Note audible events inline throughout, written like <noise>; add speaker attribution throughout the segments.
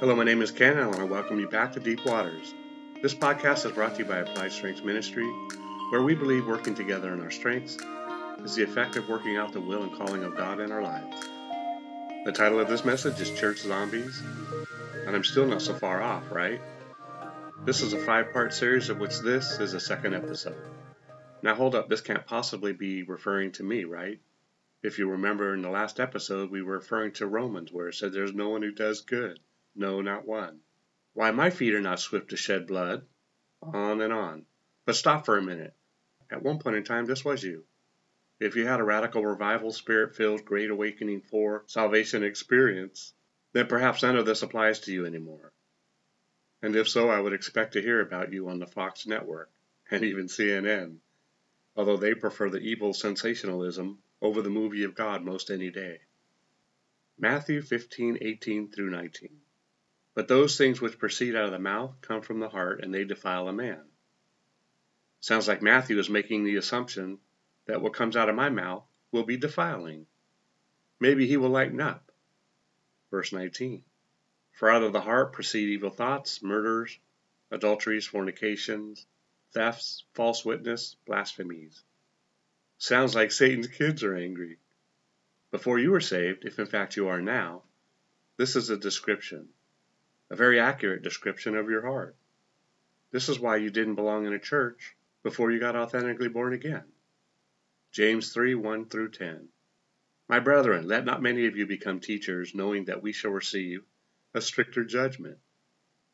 Speaker 1: Hello, my name is Ken, and I want to welcome you back to Deep Waters. This podcast is brought to you by Applied Strengths Ministry, where we believe working together in our strengths is the effect of working out the will and calling of God in our lives. The title of this message is Church Zombies, and I'm still not so far off, right? This is a five part series of which this is the second episode. Now, hold up, this can't possibly be referring to me, right? If you remember in the last episode, we were referring to Romans, where it said there's no one who does good, no, not one. Why, my feet are not swift to shed blood. On and on. But stop for a minute. At one point in time, this was you. If you had a radical revival, spirit filled, great awakening for salvation experience, then perhaps none of this applies to you anymore. And if so, I would expect to hear about you on the Fox network and even CNN, although they prefer the evil sensationalism over the movie of God most any day. Matthew 15:18 through 19. But those things which proceed out of the mouth come from the heart, and they defile a man. Sounds like Matthew is making the assumption that what comes out of my mouth will be defiling. Maybe he will lighten up. Verse 19. For out of the heart proceed evil thoughts, murders, adulteries, fornications, thefts, false witness, blasphemies. Sounds like Satan's kids are angry. Before you were saved, if in fact you are now, this is a description, a very accurate description of your heart. This is why you didn't belong in a church before you got authentically born again. James 3 1 through 10. My brethren, let not many of you become teachers, knowing that we shall receive a stricter judgment.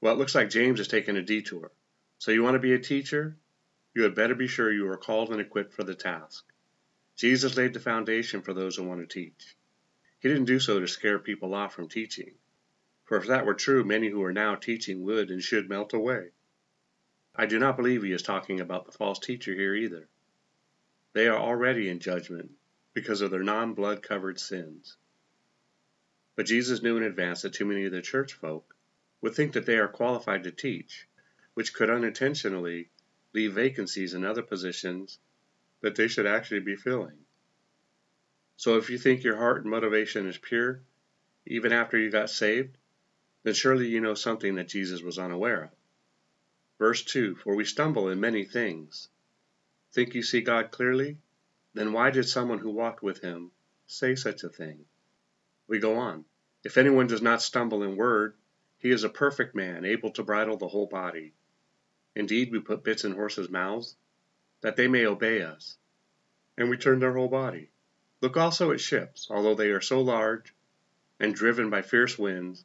Speaker 1: Well, it looks like James is taking a detour. So you want to be a teacher? You had better be sure you are called and equipped for the task. Jesus laid the foundation for those who want to teach. He didn't do so to scare people off from teaching, for if that were true, many who are now teaching would and should melt away. I do not believe he is talking about the false teacher here either. They are already in judgment because of their non blood covered sins. But Jesus knew in advance that too many of the church folk would think that they are qualified to teach, which could unintentionally leave vacancies in other positions that they should actually be filling. So if you think your heart and motivation is pure, even after you got saved, then surely you know something that Jesus was unaware of. Verse 2 For we stumble in many things. Think you see God clearly? Then why did someone who walked with him say such a thing? We go on. If anyone does not stumble in word, he is a perfect man, able to bridle the whole body. Indeed, we put bits in horses' mouths that they may obey us. And we turn their whole body. Look also at ships, although they are so large and driven by fierce winds,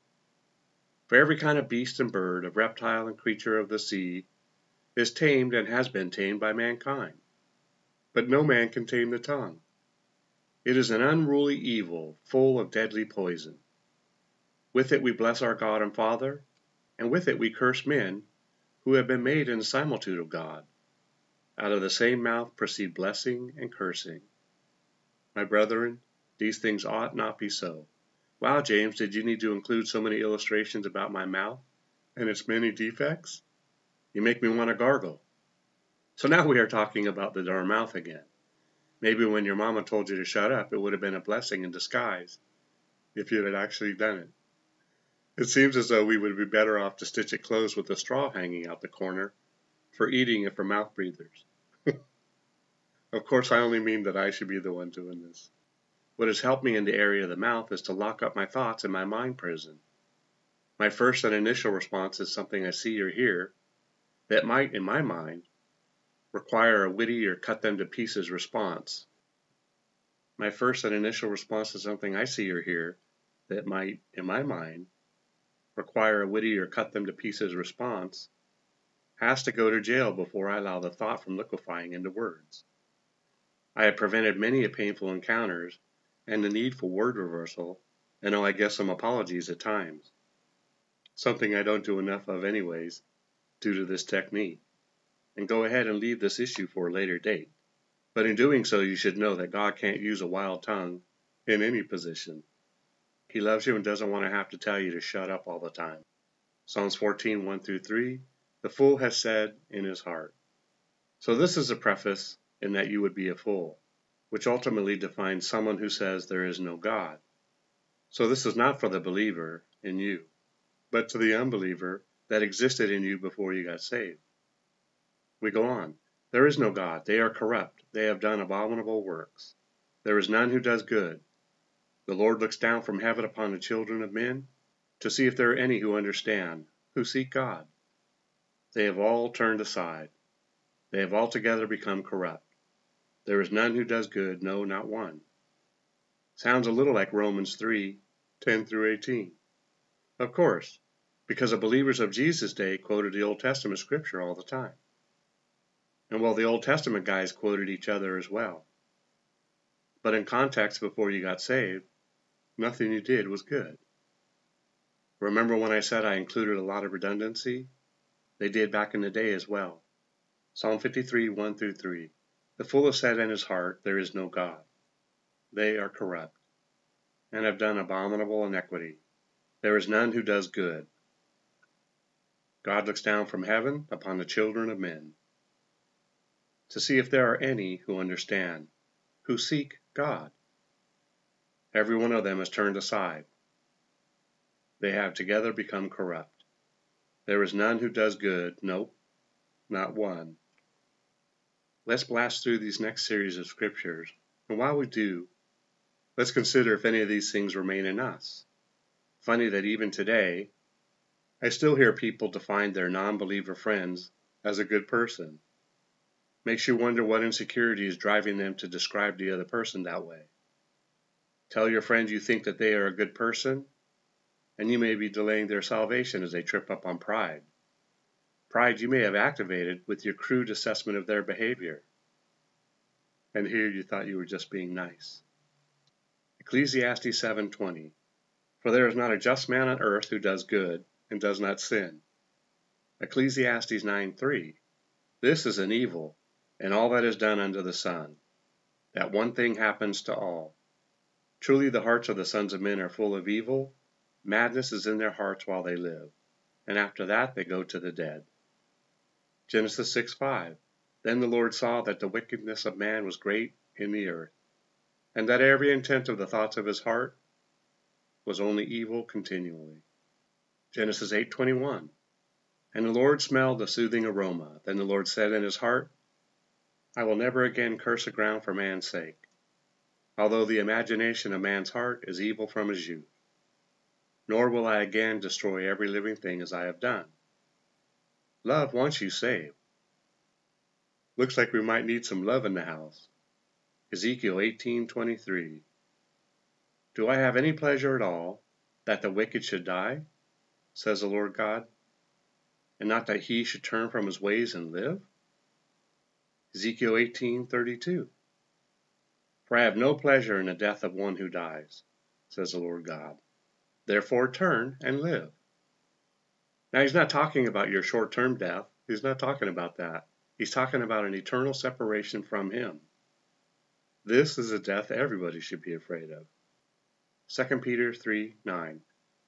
Speaker 1: For every kind of beast and bird, of reptile and creature of the sea, is tamed and has been tamed by mankind. But no man can tame the tongue. It is an unruly evil, full of deadly poison. With it we bless our God and Father, and with it we curse men who have been made in the similitude of God. Out of the same mouth proceed blessing and cursing. My brethren, these things ought not be so. Wow, James, did you need to include so many illustrations about my mouth and its many defects? You make me want to gargle. So now we are talking about the darn mouth again. Maybe when your mama told you to shut up, it would have been a blessing in disguise if you had actually done it. It seems as though we would be better off to stitch it closed with a straw hanging out the corner for eating and for mouth breathers. <laughs> Of course, I only mean that I should be the one doing this. What has helped me in the area of the mouth is to lock up my thoughts in my mind prison. My first and initial response is something I see or hear that might, in my mind, require a witty or cut them to pieces response. My first and initial response to something I see or hear that might, in my mind, require a witty or cut them to pieces response has to go to jail before I allow the thought from liquefying into words. I have prevented many a painful encounters and the need for word reversal, and oh, I guess some apologies at times. Something I don't do enough of anyways, due to this technique, and go ahead and leave this issue for a later date. But in doing so, you should know that God can't use a wild tongue in any position. He loves you and doesn't want to have to tell you to shut up all the time. Psalms 14, 1 through 3 The fool has said in his heart. So, this is a preface in that you would be a fool, which ultimately defines someone who says there is no God. So, this is not for the believer in you, but to the unbeliever that existed in you before you got saved. We go on. There is no God. They are corrupt. They have done abominable works. There is none who does good. The Lord looks down from heaven upon the children of men to see if there are any who understand, who seek God. They have all turned aside. They have altogether become corrupt. There is none who does good, no, not one. Sounds a little like Romans 3 10 through 18. Of course, because the believers of Jesus' day quoted the Old Testament scripture all the time. And well, the Old Testament guys quoted each other as well. But in context before you got saved, nothing you did was good. Remember when I said I included a lot of redundancy? They did back in the day as well. Psalm 53, 1 through 3. The fool has said in his heart, There is no God. They are corrupt, and have done abominable iniquity. There is none who does good. God looks down from heaven upon the children of men to see if there are any who understand, who seek God. Every one of them has turned aside. They have together become corrupt. There is none who does good, nope, not one. Let's blast through these next series of scriptures, and while we do, let's consider if any of these things remain in us. Funny that even today, I still hear people define their non believer friends as a good person. Makes you wonder what insecurity is driving them to describe the other person that way. Tell your friend you think that they are a good person, and you may be delaying their salvation as they trip up on pride. Pride you may have activated with your crude assessment of their behavior. And here you thought you were just being nice. Ecclesiastes 7:20 For there is not a just man on earth who does good and does not sin. Ecclesiastes 9:3 This is an evil, and all that is done under the sun. That one thing happens to all. Truly the hearts of the sons of men are full of evil, madness is in their hearts while they live, and after that they go to the dead. Genesis 6 5 Then the Lord saw that the wickedness of man was great in the earth, and that every intent of the thoughts of his heart was only evil continually. Genesis 8:21 And the Lord smelled a soothing aroma. Then the Lord said in his heart, I will never again curse the ground for man's sake although the imagination of man's heart is evil from his youth. Nor will I again destroy every living thing as I have done. Love wants you saved. Looks like we might need some love in the house. Ezekiel 18:23. Do I have any pleasure at all that the wicked should die, says the Lord God, and not that he should turn from his ways and live? Ezekiel 18:32. For I have no pleasure in the death of one who dies, says the Lord God. Therefore turn and live. Now, he's not talking about your short term death. He's not talking about that. He's talking about an eternal separation from Him. This is a death everybody should be afraid of. 2 Peter 3 9.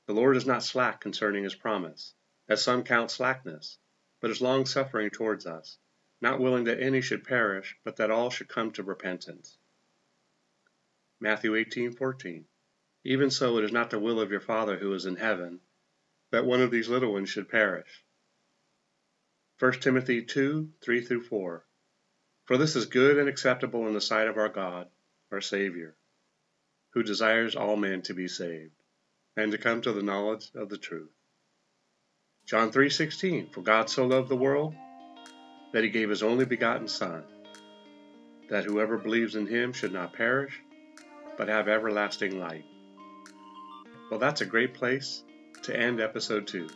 Speaker 1: The Lord is not slack concerning His promise, as some count slackness, but is long suffering towards us, not willing that any should perish, but that all should come to repentance. Matthew 18:14. Even so it is not the will of your Father who is in heaven that one of these little ones should perish. 1 Timothy 2 3 through 4. For this is good and acceptable in the sight of our God, our Savior, who desires all men to be saved, and to come to the knowledge of the truth. John 3:16 For God so loved the world that he gave his only begotten Son, that whoever believes in him should not perish, but have everlasting life. Well, that's a great place to end episode 2.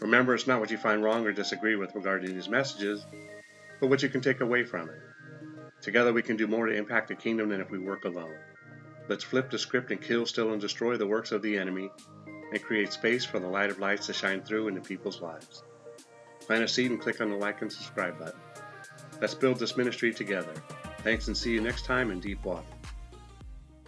Speaker 1: Remember, it's not what you find wrong or disagree with regarding these messages, but what you can take away from it. Together, we can do more to impact the kingdom than if we work alone. Let's flip the script and kill, steal, and destroy the works of the enemy and create space for the light of lights to shine through into people's lives. Plant a seed and click on the like and subscribe button. Let's build this ministry together. Thanks and see you next time in Deep Water.